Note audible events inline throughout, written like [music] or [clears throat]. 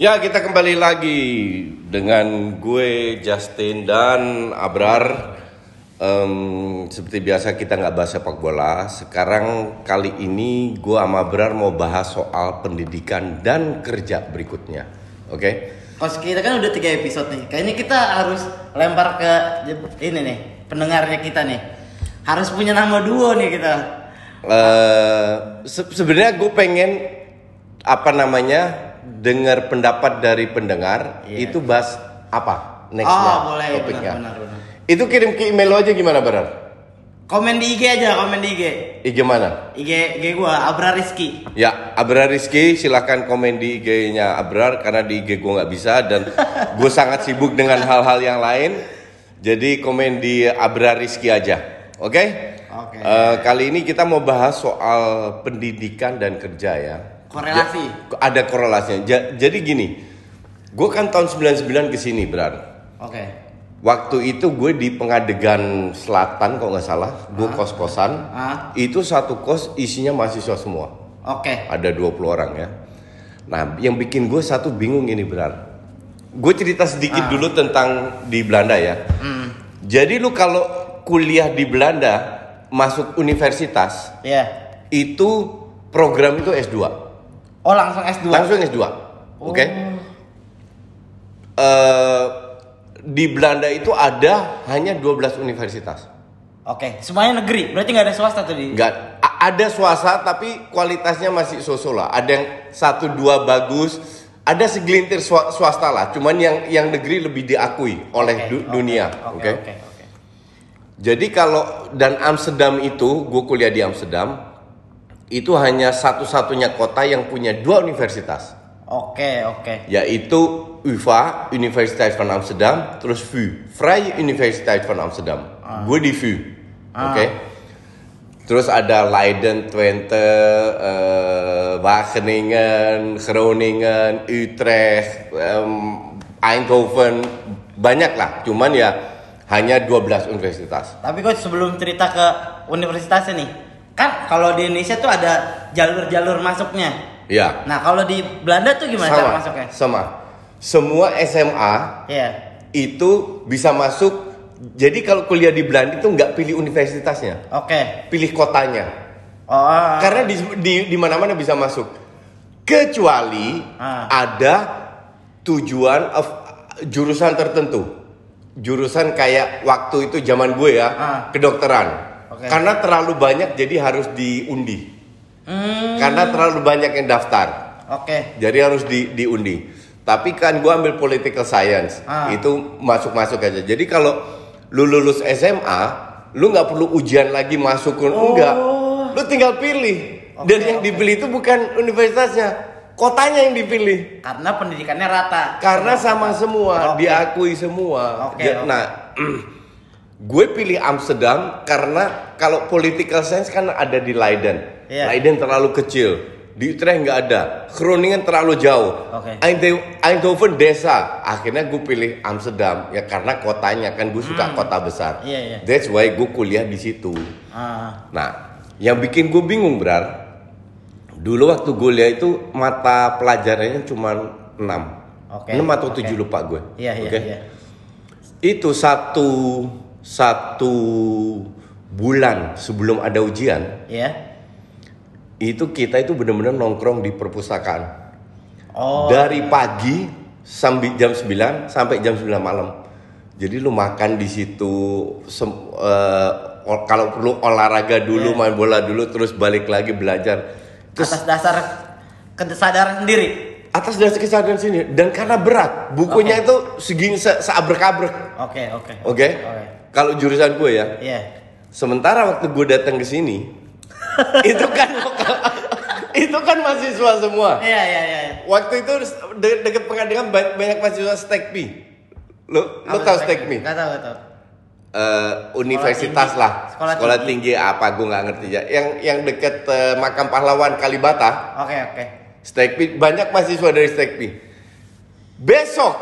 Ya, kita kembali lagi dengan gue Justin dan Abrar. Em, seperti biasa kita nggak bahas sepak bola. Sekarang kali ini gue sama Abrar mau bahas soal pendidikan dan kerja berikutnya. Oke? Kos kita kan udah tiga episode nih. Kayaknya kita harus lempar ke ini nih pendengarnya kita nih. Harus punya nama duo nih kita. Eh, se- sebenarnya gue pengen apa namanya dengar pendapat dari pendengar Iya. itu bahas apa nextnya Oh boleh topiknya. benar, benar, benar. Itu kirim ke email lo aja gimana Barar? Komen di IG aja, komen di IG. IG mana? IG IG gua Abra Rizky. Ya, Abrar Rizky silahkan komen di IG-nya Abrar karena di IG gue nggak bisa dan [laughs] gue sangat sibuk dengan hal-hal yang lain. Jadi komen di Abrar Rizky aja, oke? Oke. Eh, kali ini kita mau bahas soal pendidikan dan kerja ya. Korelasi. Ja- ada korelasinya. Ja- jadi gini, gue kan tahun 99 ke sini, Brar. Oke. Waktu itu gue di Pengadegan Selatan kalau nggak salah, gue kos-kosan. Ah. Itu satu kos isinya mahasiswa semua. Oke. Ada 20 orang ya. Nah, yang bikin gue satu bingung ini benar. Gue cerita sedikit dulu tentang di Belanda ya. Jadi lu kalau kuliah di Belanda masuk universitas Iya. itu program itu S2. Oh langsung S2. Langsung S2. Oke. Eh, di Belanda itu ada hanya 12 universitas. Oke. Semuanya negeri. Berarti nggak ada swasta tuh di. Enggak, a- ada swasta tapi kualitasnya masih so-so lah. Ada yang satu dua bagus, ada segelintir swa- swasta lah. Cuman yang yang negeri lebih diakui oleh Oke, du- oke, dunia. Oke. Oke. Oke. Oke. Jadi kalau dan Amsterdam itu, gue kuliah di Amsterdam, itu hanya satu-satunya kota yang punya dua universitas, Oke. Oke. yaitu UvA Universiteit van Amsterdam, terus VU Vrije Universiteit van Amsterdam. Gue di VU, oke. Terus ada Leiden, Twente, eh, Wageningen, Groningen, Utrecht, em, Eindhoven, banyak lah. Cuman ya hanya 12 universitas. Tapi coach sebelum cerita ke universitasnya nih, kan kalau di Indonesia tuh ada jalur-jalur masuknya. Ya. Nah kalau di Belanda tuh gimana cara sama, masuknya? sama. Semua SMA Iya. itu bisa masuk. Jadi kalau kuliah di Belanda itu nggak pilih universitasnya, Oke. pilih kotanya. Oh. Karena di di di mana-mana bisa masuk. Kecuali Ah. ada tujuan of jurusan tertentu. Jurusan kayak waktu itu zaman gue ya, Ah. kedokteran. Oke. Karena terlalu banyak jadi harus diundi. Hmm. Karena terlalu banyak yang daftar. Oke. Jadi harus di, diundi. Tapi kan gua ambil political science, Ah. itu masuk-masuk aja. Jadi kalau lu lulus SMA, lu nggak perlu ujian lagi masuk ke enggak. Lu tinggal pilih. Oke, Dan yang oke. dipilih itu bukan universitasnya, kotanya yang dipilih. Karena pendidikannya rata. Karena sama semua, Oke. diakui semua. Oke, Ja- oke. Nah, [clears throat] [clears throat] gue pilih Amsterdam karena kalau political science kan ada di Leiden. Iya. Leiden terlalu kecil. Di Utrecht nggak ada. Groningen terlalu jauh. Eindho- Eindhoven desa. Akhirnya gue pilih Amsterdam ya karena kotanya kan gue suka kota besar. Hmm. Iya, iya. That's why gue kuliah di situ. Ah. Nah, yang bikin gue bingung berar. Dulu waktu gue lihat itu mata pelajarannya cuma 6. Oke, 6 atau oke. 7 lupa gue. Iya iya Oke? iya. Itu satu satu bulan sebelum ada ujian, Iya. itu kita itu benar-benar nongkrong di perpustakaan. Oh. Dari pagi sampai jam 9 sampai jam 9 malam. Jadi lu makan di situ sem- ol- kalau perlu olahraga dulu, Iya. main bola dulu terus balik lagi belajar. Terus Atas dasar kesadaran sendiri. Atas dasar kesadaran sini dan karena berat, bukunya itu segini se seabrek-abrek. Oke, oke. Oke? Oke. Kalau jurusan gue ya, Iya. Sementara waktu gue datang ke sini, [laughs] itu kan itu kan mahasiswa semua. Iya, iya, iya. Waktu itu de dekat pengadilan ba- banyak mahasiswa stekpi. Lo lo tahu stekpi? Enggak tahu, tahu. Eh, universitas tinggi. lah, Sekolah sekolah, tinggi. apa gue nggak ngerti ya. Yang yang deket eh, makam pahlawan Kalibata, Oke, oke. Stekpi banyak mahasiswa dari stekpi. Besok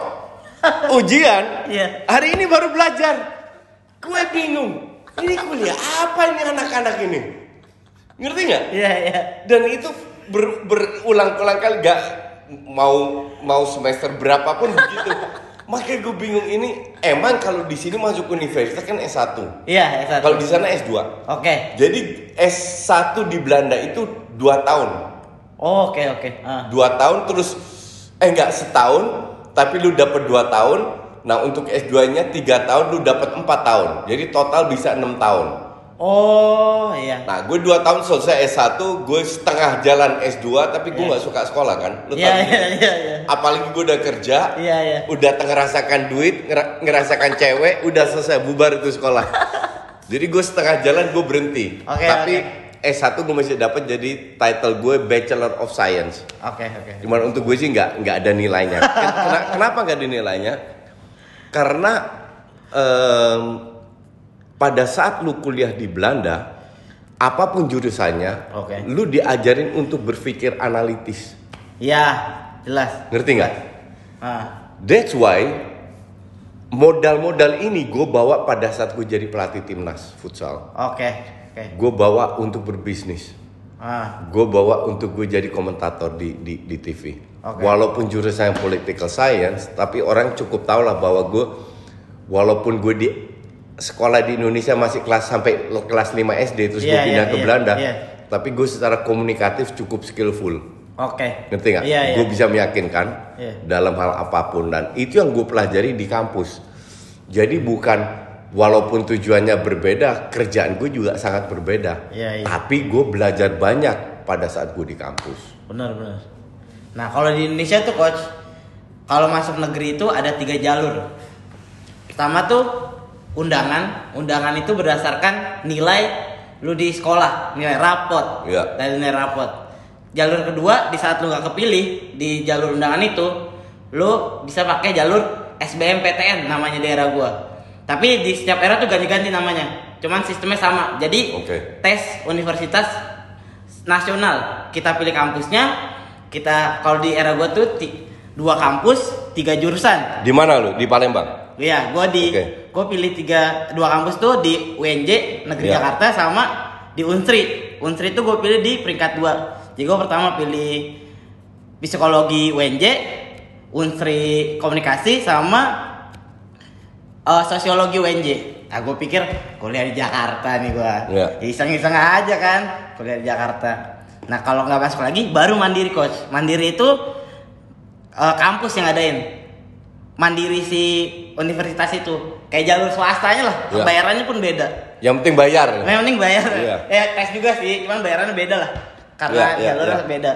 [laughs] ujian, Iya. hari ini baru belajar. Gue bingung. Ini kuliah apa ini anak-anak ini? Ngerti nggak? Iya, iya. Dan itu ber- berulang-ulang kali gak mau mau semester berapapun begitu. [laughs] Makanya gue bingung ini emang kalau di sini masuk universitas kan S1. Iya, S1. Kalau di sana S2. Oke. Jadi S1 di Belanda itu 2 tahun. Oh, Oke, oke. Ah. 2 tahun terus eh enggak setahun tapi lu dapat 2 tahun. Nah, untuk S2-nya 3 tahun lu dapat 4 tahun. Jadi total bisa 6 tahun. Oh, iya. Nah, gue 2 tahun selesai S1, gue setengah jalan S2, tapi gue nggak suka sekolah kan. Lu Iya, tahu? iya, iya, iya. Apalagi gue udah kerja, Iya, iya. udah ngerasakan duit, ngera- ngerasakan cewek, udah selesai bubar itu sekolah. [laughs] jadi gue setengah jalan gue berhenti. Oke, tapi oke. S1 gue masih dapat jadi title gue Bachelor of Science. Oke, oke. Cuman untuk gue sih nggak nggak ada nilainya. [laughs] Ken- kena- kenapa nggak ada nilainya? Karena em, pada saat lu kuliah di Belanda, apa pun jurusannya, Oke. lu diajarin untuk berpikir analitis. Iya, jelas. Ngerti nggak? Ah. That's why modal-modal ini gue bawa pada saat gue jadi pelatih timnas futsal. Oke, oke. Gue bawa untuk berbisnis. Ah. gue bawa untuk gue jadi komentator di di, di TV. Oke. Walaupun jurusan political science, tapi orang cukup tahu lah bahwa gue walaupun gue di sekolah di Indonesia masih kelas sampai kelas 5 SD terus gue Iya, pindah iya, ke iya, Belanda, iya. tapi gue secara komunikatif cukup skillful. Oke. Ngerti nggak? Iya, iya. Gue bisa meyakinkan Iya. dalam hal apa pun dan itu yang gue pelajari di kampus. Jadi bukan walaupun tujuannya berbeda, kerjaan gue juga sangat berbeda. Iya, iya. Tapi gue belajar banyak pada saat gue di kampus. Benar, benar. Nah, kalau di Indonesia tuh coach, kalau masuk negeri itu ada tiga jalur. Pertama tuh undangan. Undangan itu berdasarkan nilai lu di sekolah, nilai rapot. Iya. Dari nilai rapot. Jalur kedua di saat lu nggak kepilih di jalur undangan itu, lu bisa pakai jalur SBMPTN namanya daerah gua. Tapi di setiap era tuh ganti-ganti namanya. Cuman sistemnya sama. Jadi Oke. tes universitas nasional kita pilih kampusnya kita kalau di era gua tuh dua kampus tiga jurusan Di mana lu? Di Palembang. Iya, gua di Oke. gua pilih tiga dua kampus tuh di UNJ Negeri Iya. Jakarta sama di Unsri. Unsri itu gue pilih di peringkat dua. Jadi gue pertama pilih psikologi UNJ, Unsri komunikasi sama eh, sosiologi UNJ. Nah, gue pikir kuliah di Jakarta nih gua. Iya. Ya, Iseng-iseng aja kan kuliah di Jakarta. Nah kalau nggak masuk lagi baru mandiri coach. Mandiri itu eh, kampus yang ngadain. Mandiri si universitas itu kayak jalur swastanya lah. Iya. Bayarannya pun beda. Yang penting bayar. Nah, yang penting bayar. Iya. Eh tes juga sih, cuman bayarannya beda lah. Karena Iya, iya, jalurnya iya. beda.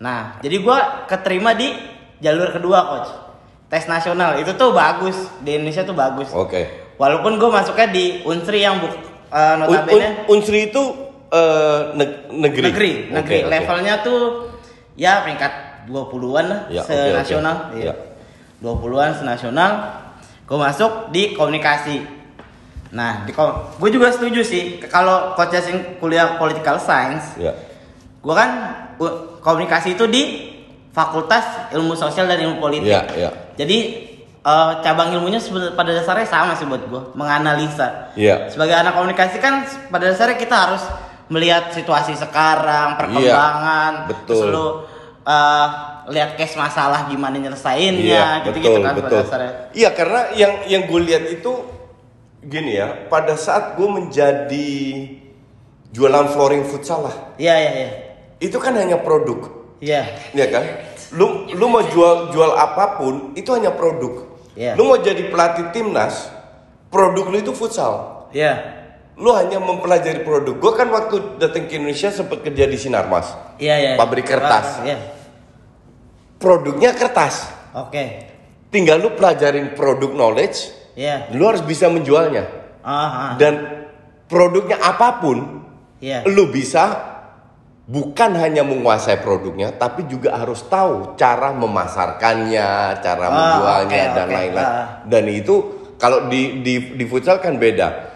Nah, jadi gua keterima di jalur kedua coach. Tes nasional itu tuh bagus di Indonesia tuh bagus. Oke. Walaupun gue masuknya di Unsri yang buk, eh, Un- notabene un- Unsri itu eh, neg- negeri. negeri, negeri. oke. Levelnya tuh ya peringkat 20-an lah Ya, senasional. oke. Iya. Ya. 20-an senasional. Gue masuk di komunikasi. Nah, di gue juga setuju sih kalau coach Yasin kuliah political science, Ya. gue kan komunikasi itu di Fakultas Ilmu Sosial dan Ilmu Politik. Ya, ya. Jadi eh, cabang ilmunya sebenarnya pada dasarnya sama sih buat gue, menganalisa. Iya. Sebagai anak komunikasi kan pada dasarnya kita harus melihat situasi sekarang, perkembangan, Iya, betul. terus lu eh, lihat case masalah gimana nyelesainnya, gitu-gitu kan pada dasarnya. Iya, karena yang yang gue lihat itu gini ya, pada saat gue menjadi jualan flooring futsal lah, Iya, iya, iya. itu kan hanya produk, Iya. ya kan? Lu lu mau jual jual apa pun itu hanya produk. Iya. Lu mau jadi pelatih timnas, produk lu itu futsal. Iya. Lu hanya mempelajari produk. Gue kan waktu datang ke Indonesia sempat kerja di Sinarmas. Iya, iya. Pabrik kertas. Iya. Produknya kertas. Oke. Tinggal lu pelajarin produk knowledge, Iya. lu harus bisa menjualnya. Ah, ah. Dan produknya apa pun, Iya. lu bisa bukan hanya menguasai produknya, tapi juga harus tahu cara memasarkannya, cara Ah, menjualnya oke, dan lain-lain. Ah. Dan itu kalau di di di futsal kan beda.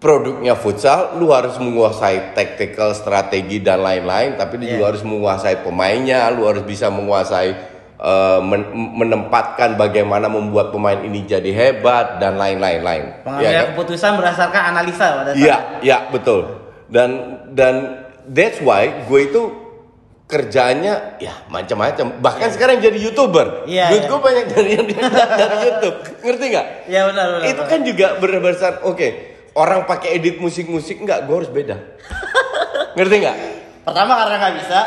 Produknya futsal, lu harus menguasai tactical, strategi dan lain-lain, tapi lu Iya. juga harus menguasai pemainnya, lu harus bisa menguasai eh, men- menempatkan bagaimana membuat pemain ini jadi hebat dan lain-lain lain. Pengambilan Iya kan? keputusan berdasarkan analisa pada Iya, iya betul. Dan dan that's why gue itu kerjanya ya macam-macam. Bahkan sekarang jadi youtuber. Iya, Duit iya. gue banyak dari yang dari YouTube. Ngerti nggak? Iya benar benar. Itu kan juga berdasar. Oke, orang pakai edit musik-musik nggak? Gue harus beda. [laughs] Ngerti nggak? Pertama karena nggak bisa.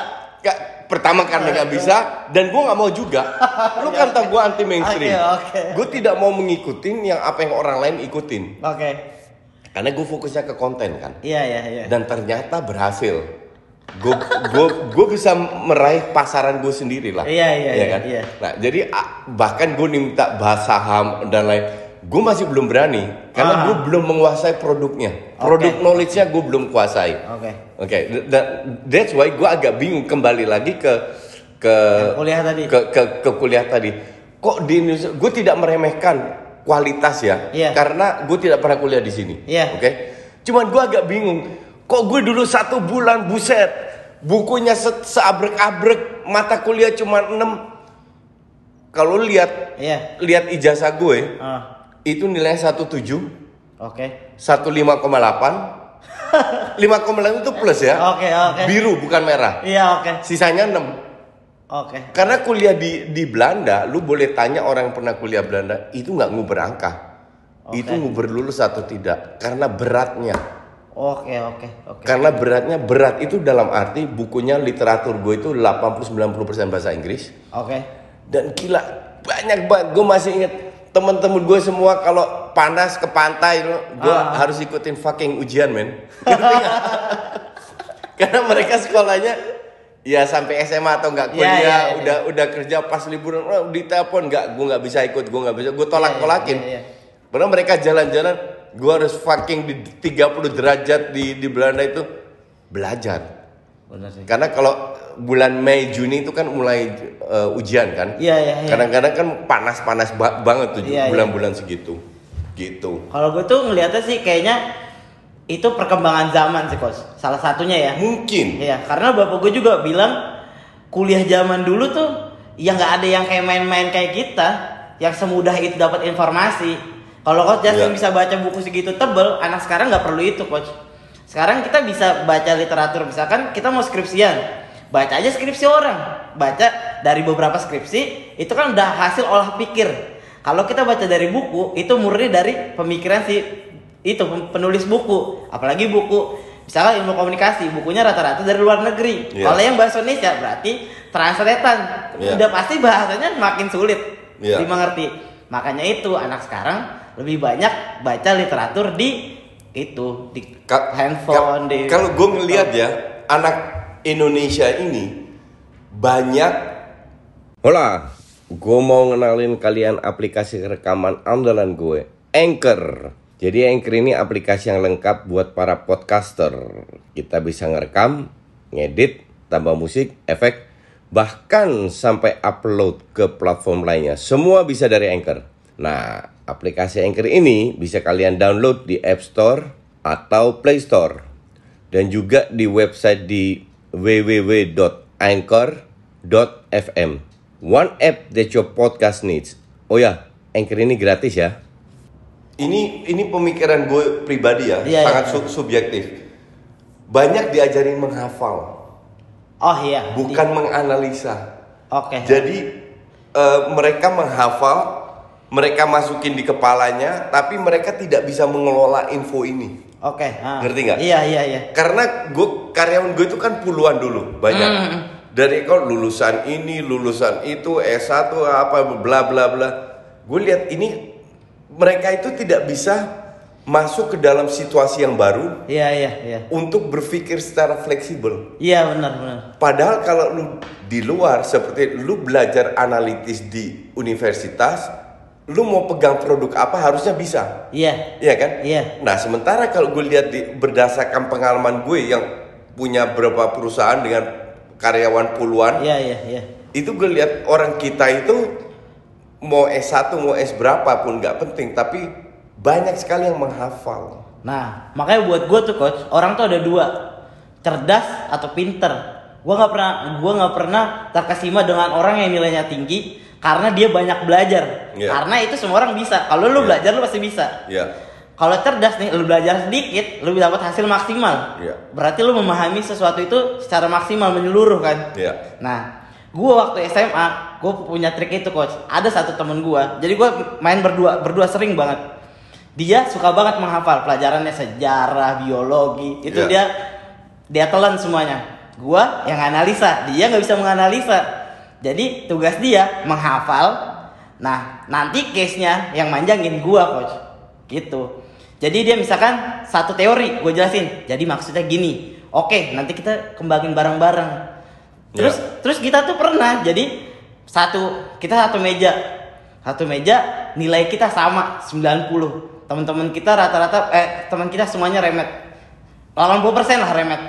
Nggak, pertama karena nggak bisa dan gue nggak mau juga. [laughs] Lu kan tau gue anti mainstream. Oke, oke. Gue tidak mau mengikutin yang apa yang orang lain ikutin. Oke. Karena gue fokusnya ke konten kan. Iya iya iya. dan ternyata berhasil. Gue gue gue bisa meraih pasaran gue sendiri lah. Iya, iya, iya, kan? iya. Nah jadi ah, bahkan gue minta bahas saham dan lain, gue masih belum berani karena Ah. gue belum menguasai produknya. Produk Oke. knowledge-nya gue belum kuasai. Oke. Oke, dan that's why gue agak bingung kembali lagi ke ke kuliah tadi. ke, ke, ke kuliah tadi. Kok di Indonesia gue tidak meremehkan kualitas ya, Iya. karena gue tidak pernah kuliah di sini. Iya. Oke, cuman gue agak bingung. Kok gue dulu satu bulan buset, bukunya se seabrek-abrek, mata kuliah cuma 6 Kalau lihat Iya. lihat ijazah gue, Ah. itu nilainya 17, Oke. 15,8. 5,8 [laughs] itu plus ya. Oke oke. Biru bukan merah. Iya oke. Sisanya 6. Oke. Karena kuliah di di Belanda, lu boleh tanya orang yang pernah kuliah Belanda, itu nggak nguber angka. Oke. Itu nguber lulus atau tidak karena beratnya. Oke oke oke. Karena beratnya berat itu dalam arti bukunya literatur gue itu 80-90% bahasa Inggris Oke. dan gila banyak banget gue masih inget teman-teman gue semua kalau panas ke pantai gue Ah. harus ikutin fucking ujian men [laughs] karena mereka sekolahnya ya sampai SMA atau nggak Iya, kuliah iya, iya. udah udah kerja pas liburan oh, ditelepon nggak gue nggak bisa ikut gue nggak bisa gue tolak tolakin iya, iya. Padahal mereka jalan-jalan gue harus fucking di 30 derajat di di Belanda itu belajar Benar sih. karena kalau bulan Mei Juni itu kan mulai uh, ujian kan. Iya, iya, iya. Kadang-kadang kan panas-panas ba- banget tuh Iya, iya. bulan-bulan segitu. Gitu. Kalau gue tuh ngeliatnya sih kayaknya itu perkembangan zaman sih kos. Salah satunya ya. Mungkin. Iya, karena bapak gue juga bilang kuliah zaman dulu tuh ya nggak ada yang kayak main-main kayak kita yang semudah itu dapat informasi. Kalau coach Iya. Justin bisa baca buku segitu tebel, anak sekarang nggak perlu itu coach. Sekarang kita bisa baca literatur misalkan kita mau skripsian, baca aja skripsi orang, baca dari beberapa skripsi itu kan udah hasil olah pikir. Kalau kita baca dari buku itu murni dari pemikiran si itu penulis buku, apalagi buku misalkan ilmu komunikasi bukunya rata-rata dari luar negeri. Iya. Kalau yang bahasa Indonesia berarti translatean, Iya. udah pasti bahasanya makin sulit Iya. dimengerti. Makanya itu anak sekarang lebih banyak baca literatur di itu di Ka- handphone ka- di Kalau gue ngelihat ya anak Indonesia ini banyak. Hola, gue mau ngenalin kalian aplikasi rekaman andalan gue, Anchor. Jadi Anchor ini aplikasi yang lengkap buat para podcaster. Kita bisa ngerekam, ngedit, tambah musik, efek, bahkan sampai upload ke platform lainnya. Semua bisa dari Anchor. Nah, aplikasi Anchor ini bisa kalian download di App Store atau Play Store. Dan juga di website di www.anchor.fm. One app that your podcast needs. Oh ya, Anchor ini gratis ya. Ini ini pemikiran gue pribadi ya, Iya, sangat iya. sub- subjektif. Banyak diajarin menghafal, Oh iya. bukan menganalisa. Oke. Jadi eh, mereka menghafal, mereka masukin di kepalanya, tapi mereka tidak bisa mengelola info ini. Oke. ah. Ngerti nggak? Iya iya iya. Karena gue karyawan gue itu kan puluhan dulu, banyak. Dari kau lulusan ini, lulusan itu, S1 apa bla bla bla. gue lihat ini mereka itu tidak bisa masuk ke dalam situasi yang baru Iya, iya, iya. untuk berpikir secara fleksibel. Iya, benar, benar. Padahal kalau lu di luar seperti lu belajar analitis di universitas, lu mau pegang produk apa harusnya bisa. Iya. Iya kan? Iya. Nah, sementara kalau gue lihat di, berdasarkan pengalaman gue yang punya beberapa perusahaan dengan karyawan puluhan, Iya, iya, iya. itu gue lihat orang kita itu mau S1 mau S berapa pun nggak penting, tapi banyak sekali yang menghafal. Nah, makanya buat gue tuh coach, orang tuh ada dua, cerdas atau pinter. Gue nggak pernah, gua nggak pernah terkesima dengan orang yang nilainya tinggi karena dia banyak belajar. Iya. Karena itu semua orang bisa. Kalau lu Iya. belajar lu pasti bisa. Ya, Kalau cerdas nih, lu belajar sedikit, lu dapat hasil maksimal. Iya. Berarti lu memahami sesuatu itu secara maksimal menyeluruh kan? Iya. Nah, gua waktu SMA, gua punya trik itu coach. Ada satu temen gua, jadi gua main berdua, berdua sering banget. Dia suka banget menghafal pelajarannya sejarah, biologi, itu Iya. dia dia telan semuanya. Gua yang analisa, dia nggak bisa menganalisa. Jadi tugas dia menghafal. Nah, nanti case-nya yang manjangin gua coach. Gitu. Jadi dia misalkan satu teori, gue jelasin. Jadi maksudnya gini. Oke, nanti kita kembangin bareng-bareng. Terus Ya. terus kita tuh pernah jadi satu kita satu meja. Satu meja nilai kita sama 90. Teman-teman kita rata-rata eh teman kita semuanya remet. 80% lah remet.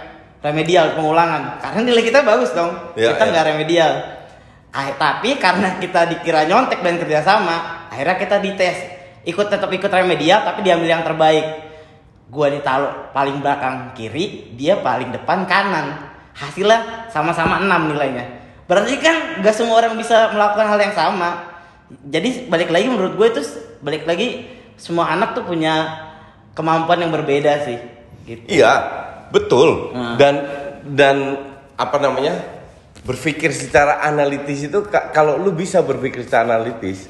Remedial pengulangan. Karena nilai kita bagus dong. Ya, kita ya. nggak remedial. Ah, tapi karena kita dikira nyontek dan kerjasama, akhirnya kita dites. Ikut tetap ikut remedial tapi diambil yang terbaik. Gua ditaruh paling belakang kiri, dia paling depan kanan. Hasilnya sama-sama 6 nilainya. Berarti kan gak semua orang bisa melakukan hal yang sama. Jadi balik lagi menurut gue itu balik lagi semua anak tuh punya kemampuan yang berbeda sih. Gitu. Iya, betul. Hmm. Dan dan apa namanya? Berpikir secara analitis itu ka- kalau lu bisa berpikir secara analitis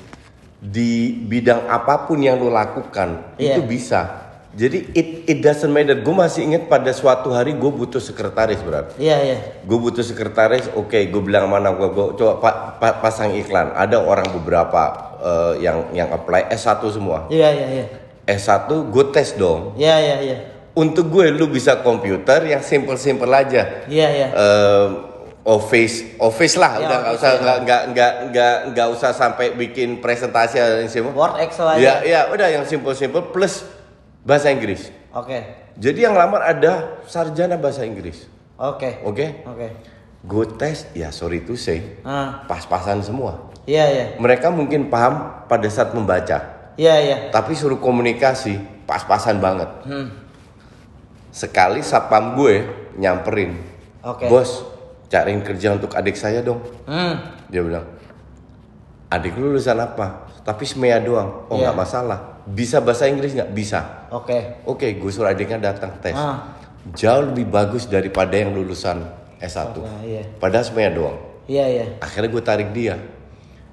di bidang apa pun yang lu lakukan Iya. itu bisa. Jadi it it doesn't matter. Gue masih ingat pada suatu hari gue butuh sekretaris berat. Iya, iya. Gue butuh sekretaris, oke, gue bilang mana gue, gue coba pa- pa- pasang iklan. Ada orang beberapa eh, yang yang apply S1 semua. Iya, iya, iya. S1 gue tes dong. Iya, iya, iya. Untuk gue lu bisa komputer yang simple-simple aja. Iya, iya. Eh, office, office lah, Ya, udah nggak usah ya. nggak nggak nggak nggak nggak usah sampai bikin presentasi yang simple. Word Excel aja. Ya, ya udah yang simple-simple plus bahasa Inggris. Oke. Jadi yang lamar ada sarjana bahasa Inggris. Oke. Oke? Oke. Gue tes, ya sorry to say, Ah, pas-pasan semua. iya, iya. Mereka mungkin paham pada saat membaca, Iya, iya. tapi suruh komunikasi pas-pasan banget. Hmm. Sekali satpam gue nyamperin, Oke. bos cariin kerja untuk adik saya dong. Hmm. Dia bilang, adik lu lulusan apa? Tapi semea doang. Oh Iya. nggak masalah. Bisa bahasa Inggris nggak? Bisa. Oke. Oke, gue suruh adiknya datang tes. Ah. Jauh lebih bagus daripada yang lulusan S1. Oke, iya. Padahal semea doang. Iya, iya. Akhirnya gue tarik dia.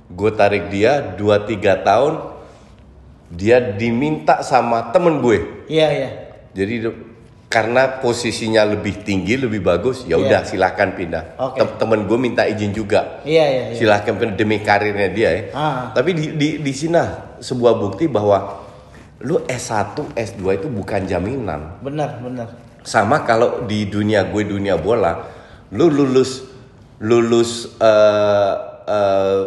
Gue tarik dia 2-3 tahun. Dia diminta sama temen gue. Iya, iya. Jadi karena posisinya lebih tinggi, lebih bagus, ya Iya. udah silahkan pindah. Oke. Tem- Temen gue minta izin juga. Iya, iya, iya. Silahkan pindah demi karirnya dia ya. Ah. Tapi di, di, di sini sebuah bukti bahwa lu S1, S2 itu bukan jaminan. Benar, benar. Sama kalau di dunia gue dunia bola, lu lulus lulus eh, eh,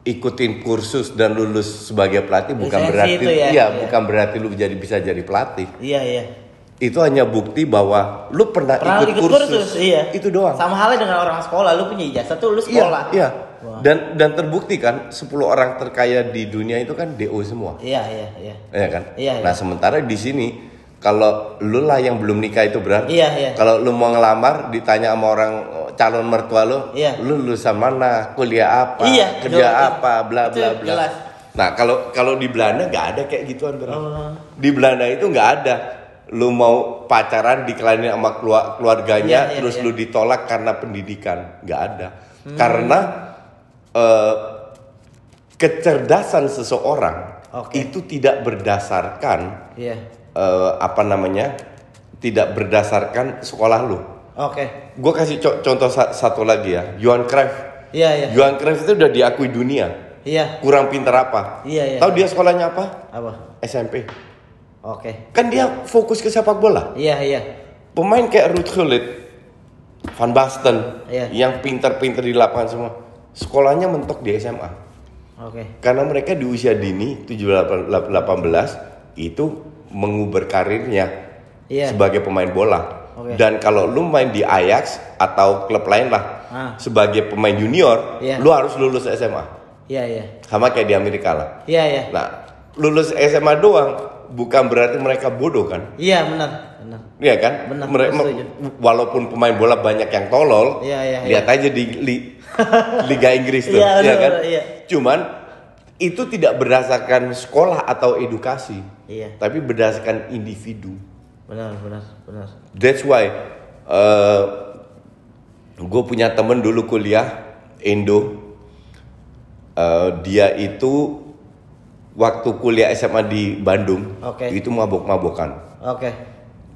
ikutin kursus dan lulus sebagai pelatih bukan Lisensi berarti itu ya? iya, Iya. bukan berarti lu jadi bisa jadi pelatih. Iya, iya. Itu hanya bukti bahwa lu pernah, Pernah ikut, ikut kursus. kursus, iya. Itu doang. Sama halnya dengan orang sekolah, lu punya ijazah tuh lu Iya, sekolah. iya. Wah. Dan dan terbukti kan 10 orang terkaya di dunia itu kan DO semua. Iya, iya, iya. Iya kan? Iya, iya. Nah, sementara di sini kalau lu lah yang belum nikah itu berat. Iya, iya. Kalau lu mau ngelamar ditanya sama orang oh, calon mertua lu, Iya. lu lulusan mana, kuliah apa, Iya, kerja betul. apa, bla bla bla. jelas. Nah, kalau kalau di Belanda nggak ada kayak gituan, Bro. Oh. Di Belanda itu nggak ada. Lu mau pacaran dikelainin sama kelua- keluarganya, Iya, iya, terus iya. lu ditolak karena pendidikan, nggak ada. Hmm. Karena eh, kecerdasan seseorang Oke. itu tidak berdasarkan Iya. eh, apa namanya tidak berdasarkan sekolah lu. Oke. Gue kasih co- contoh sa- satu lagi ya, Johan Cruyff. Iya, iya. Johan Cruyff itu udah diakui dunia. Iya. Kurang pintar apa? Iya, iya. Tahu dia sekolahnya apa? Apa? SMP. Oke. Kan dia fokus ke sepak bola. Iya, iya. Pemain kayak Ruud Gullit, Van Basten, Iya. yang pintar-pintar di lapangan semua. Sekolahnya mentok di SMA. Oke. Karena mereka di usia dini 17 18 itu mengubur karirnya Iya. sebagai pemain bola. Oke. Dan kalau lu main di Ajax atau klub lain lah Ah. sebagai pemain junior, Iya. lu harus lulus SMA. Iya, iya. Sama kayak di Amerika lah. Iya, iya. Nah, lulus SMA doang bukan berarti mereka bodoh kan? Iya, benar. Benar. Iya kan? Benar, Mere- walaupun pemain bola banyak yang tolol, Iya, iya, lihat aja di li- [laughs] Liga Inggris tuh, iya benar, kan? iya. Cuman itu tidak berdasarkan sekolah atau edukasi, Iya. tapi berdasarkan individu. Benar, benar, benar. That's why gue punya temen dulu kuliah Indo, Eh, dia itu waktu kuliah SMA di Bandung, Oke. itu mabok-mabokan, Oke.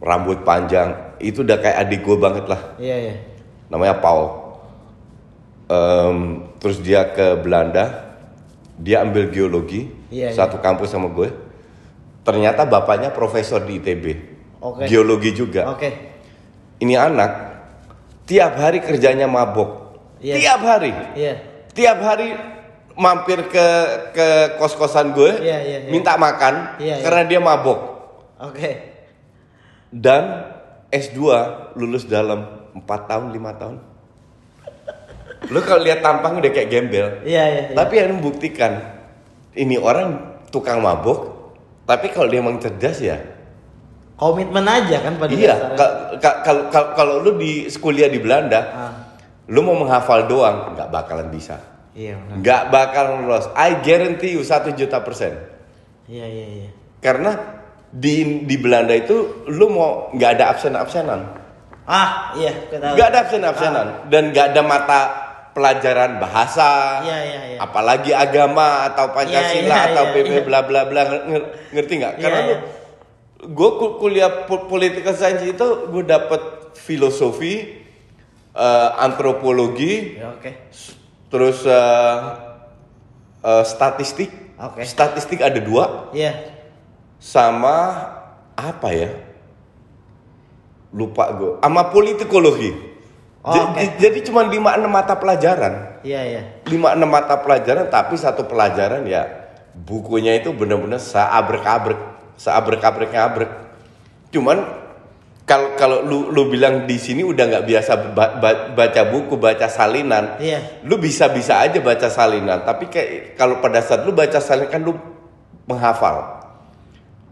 rambut panjang, itu udah kayak adik gue banget lah. Iya, iya. namanya Paul. Em, terus dia ke Belanda, dia ambil geologi, Iya, iya. satu kampus sama gue. Ternyata bapaknya profesor di ITB, Oke. geologi juga. Oke. Ini anak tiap hari kerjanya mabok, Iya. tiap hari, Iya. tiap hari mampir ke ke kos kosan gue, Iya, iya, iya. minta makan Iya, iya. karena dia mabok. Oke. Dan S2 lulus dalam 4 tahun, 5 tahun. Lu kalau lihat tampang udah kayak gembel. Iya, iya. iya. Tapi yang membuktikan ini orang tukang mabuk, tapi kalau dia emang cerdas ya. Komitmen aja kan pada Iya, kalau kalau lu di kuliah di Belanda, Ah. lu mau menghafal doang nggak bakalan bisa. Iya, benar. Nggak bakalan lolos. I guarantee you satu juta persen. Iya, iya, iya. Karena di di Belanda itu lu mau nggak ada absen-absenan. Ah, iya, kita tahu. Gak ada absen-absenan dan gak ada mata pelajaran bahasa, Iya, iya, iya. apalagi agama atau Pancasila Iya, iya, atau PP iya. bla bla bla nger- ngerti nggak? Karena iya. gue kuliah po- political science itu gue dapet filosofi, eh, antropologi, Ya, oke. terus eh, eh, statistik. Oke. Statistik ada dua, Iya. sama apa ya? Lupa gue. Sama politikologi. Oh, Ja- oke. j- Jadi cuma lima enam mata pelajaran. Iya, iya. Lima enam mata pelajaran tapi satu pelajaran ya bukunya itu benar-benar seabrek-abrek, seabrek-abrek abrek. Cuman kalau kalau lu lu bilang di sini udah nggak biasa ba- ba- baca buku, baca salinan. Iya. Lu bisa-bisa aja baca salinan, tapi kayak kalau pada saat lu baca salinan kan lu menghafal.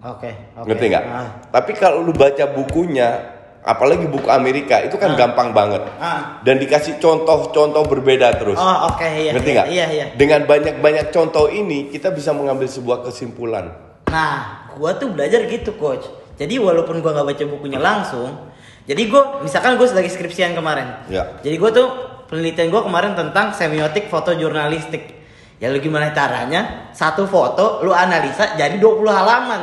Oke, oke. Ngerti nggak? Ah. Tapi kalau lu baca bukunya, apalagi buku Amerika itu kan gampang banget. Ah. Dan dikasih contoh-contoh berbeda terus. Oh, oke, iya. Ngerti iya, nggak? Iya, iya. Dengan banyak-banyak contoh ini kita bisa mengambil sebuah kesimpulan. Nah, gua tuh belajar gitu, coach. Jadi walaupun gua nggak baca bukunya langsung, jadi gua misalkan gua lagi skripsian kemarin. Ya. Jadi gua tuh penelitian gua kemarin tentang semiotik foto jurnalistik. Ya lu gimana caranya? Satu foto lu analisa jadi 20 halaman.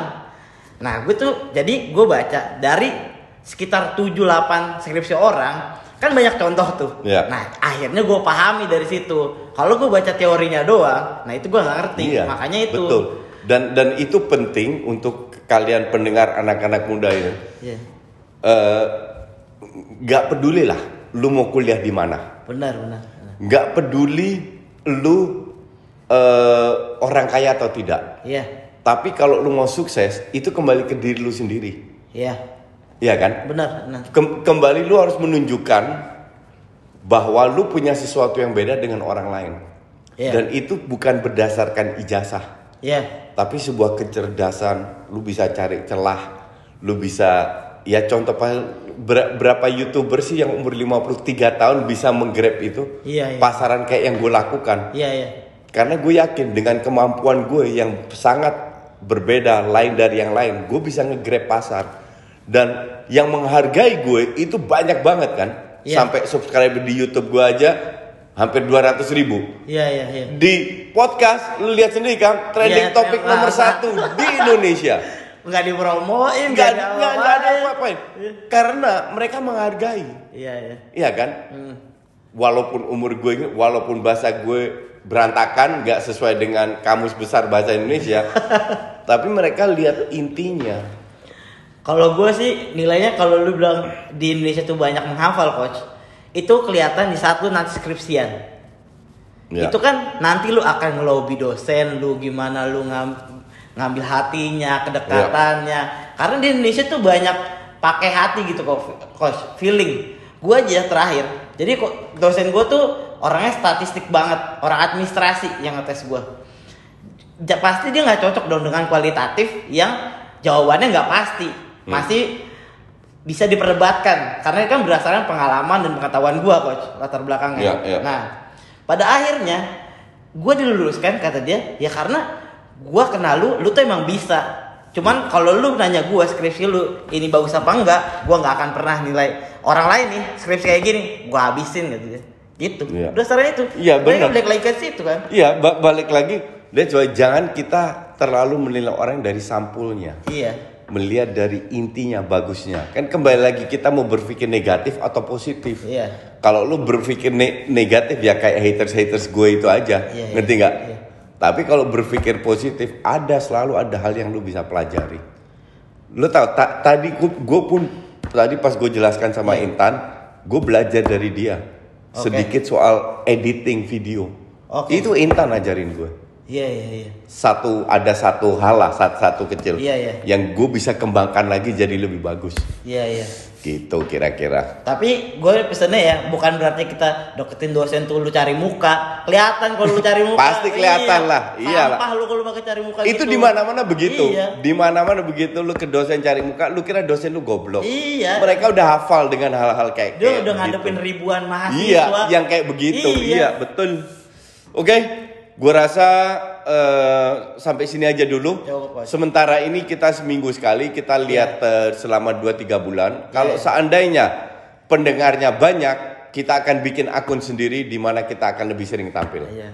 Nah, gue tuh jadi gue baca dari sekitar 7-8 skripsi orang kan banyak contoh tuh. Iya. Nah, akhirnya gue pahami dari situ. Kalau gue baca teorinya doang, nah itu gue nggak ngerti. Iya. Makanya itu. Betul. Dan dan itu penting untuk kalian pendengar anak-anak muda ini. Iya. Eh, Nggak peduli lah, lu mau kuliah di mana. Benar, benar. Nggak peduli lu eh, orang kaya atau tidak. Iya. Tapi kalau lu mau sukses, itu kembali ke diri lu sendiri. Iya. Iya kan? Benar, benar. Kem- kembali lu harus menunjukkan bahwa lu punya sesuatu yang beda dengan orang lain. Iya. Dan itu bukan berdasarkan ijazah, Iya. tapi sebuah kecerdasan. Lu bisa cari celah, lu bisa ya contoh paling ber- berapa youtuber sih yang umur 53 tahun bisa menggrab itu Iya, iya. pasaran kayak yang gue lakukan. Iya, iya. Karena gue yakin dengan kemampuan gue yang sangat berbeda lain dari yang lain, gue bisa nge-grab pasar. Dan yang menghargai gue itu banyak banget kan. Iya. Sampai subscriber di YouTube gue aja hampir 200 ribu. Iya, iya, iya. Di podcast lu lihat sendiri kan trending Iya, topik iya. nomor satu [laughs] di Indonesia. Nggak dipromoin, Nggak nggak nggak- nggak ada apa-apain. apa-apain. Karena mereka menghargai. Iya, iya. Iya kan? Hmm. walaupun umur gue ini, walaupun bahasa gue berantakan, nggak sesuai dengan kamus besar bahasa Indonesia, [laughs] tapi mereka lihat intinya. Kalau gue sih nilainya kalau lu bilang di Indonesia tuh banyak menghafal coach, itu kelihatan di saat lu nanti skripsian. Ya. Itu kan nanti lu akan ngelobi dosen, lu gimana lu ngam, ngambil hatinya, kedekatannya. Karena di Indonesia tuh banyak pakai hati gitu kok, coach, feeling. Gue aja terakhir. Jadi kok dosen gue tuh orangnya statistik banget, orang administrasi yang ngetes gue. Ja- pasti dia nggak cocok dong dengan kualitatif yang jawabannya nggak pasti, masih bisa diperdebatkan karena itu kan berdasarkan pengalaman dan pengetahuan gua coach latar belakangnya. Iya, iya. Nah, pada akhirnya gua diluluskan kata dia ya karena gua kenal lu, lu tuh emang bisa. Cuman kalau lu nanya gua skripsi lu ini bagus apa enggak, gua nggak akan pernah nilai orang lain nih skripsi kayak gini, gua habisin gitu ya. Gitu. Iya. Dasarnya itu. Iya, Mereka benar. balik lagi ke situ kan. Iya, ba- balik lagi. Dan coba jangan kita terlalu menilai orang dari sampulnya. Iya. Melihat dari intinya, bagusnya. Kan kembali lagi kita mau berpikir negatif atau positif. Iya. Kalau lu berpikir ne- negatif ya kayak haters-haters gue itu aja. Iya, iya. Ngerti nggak? Iya. Tapi kalau berpikir positif, ada selalu ada hal yang lu bisa pelajari. Lu tahu ta- tadi gue, pun tadi pas gue jelaskan sama Iya. Intan, gue belajar dari dia Oke. sedikit soal editing video. Oke. Itu Intan ajarin gue. Iya, iya, iya. Satu ada satu hal lah, satu, satu kecil Iya, iya. yang gue bisa kembangkan lagi jadi lebih bagus. Iya, iya. Gitu kira-kira. Tapi gue pesennya ya bukan berarti kita deketin dosen tuh lu cari muka. Kelihatan kalau lu cari muka. Pasti kelihatan lah, iyalah. Sampah lu kalau pakai cari muka itu gitu. di mana-mana begitu. Iya. Di mana-mana begitu lu ke dosen cari muka, lu kira dosen lu goblok. Iya. Mereka udah hafal dengan hal-hal kayak Dia kayak udah begitu. ngadepin ribuan mahasiswa. Iya, yang kayak begitu. Iya, Iya. betul. Oke, gua rasa eh, sampai sini aja dulu. Coach. Sementara ini kita seminggu sekali kita lihat eh, selama 2-3 bulan. Kalau Iya. seandainya pendengarnya banyak, kita akan bikin akun sendiri di mana kita akan lebih sering tampil. Iya.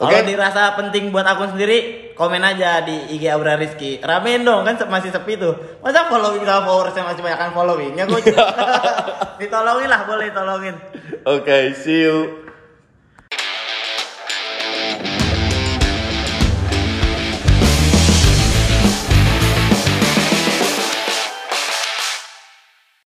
Oke. Kalau dirasa penting buat akun sendiri, komen aja di IG Aura Rizky. Ramein dong, kan masih sepi tuh. Masa following sama followersnya masih banyak following? Ya gue [laughs] ditolongin lah, boleh ditolongin. Oke, see you.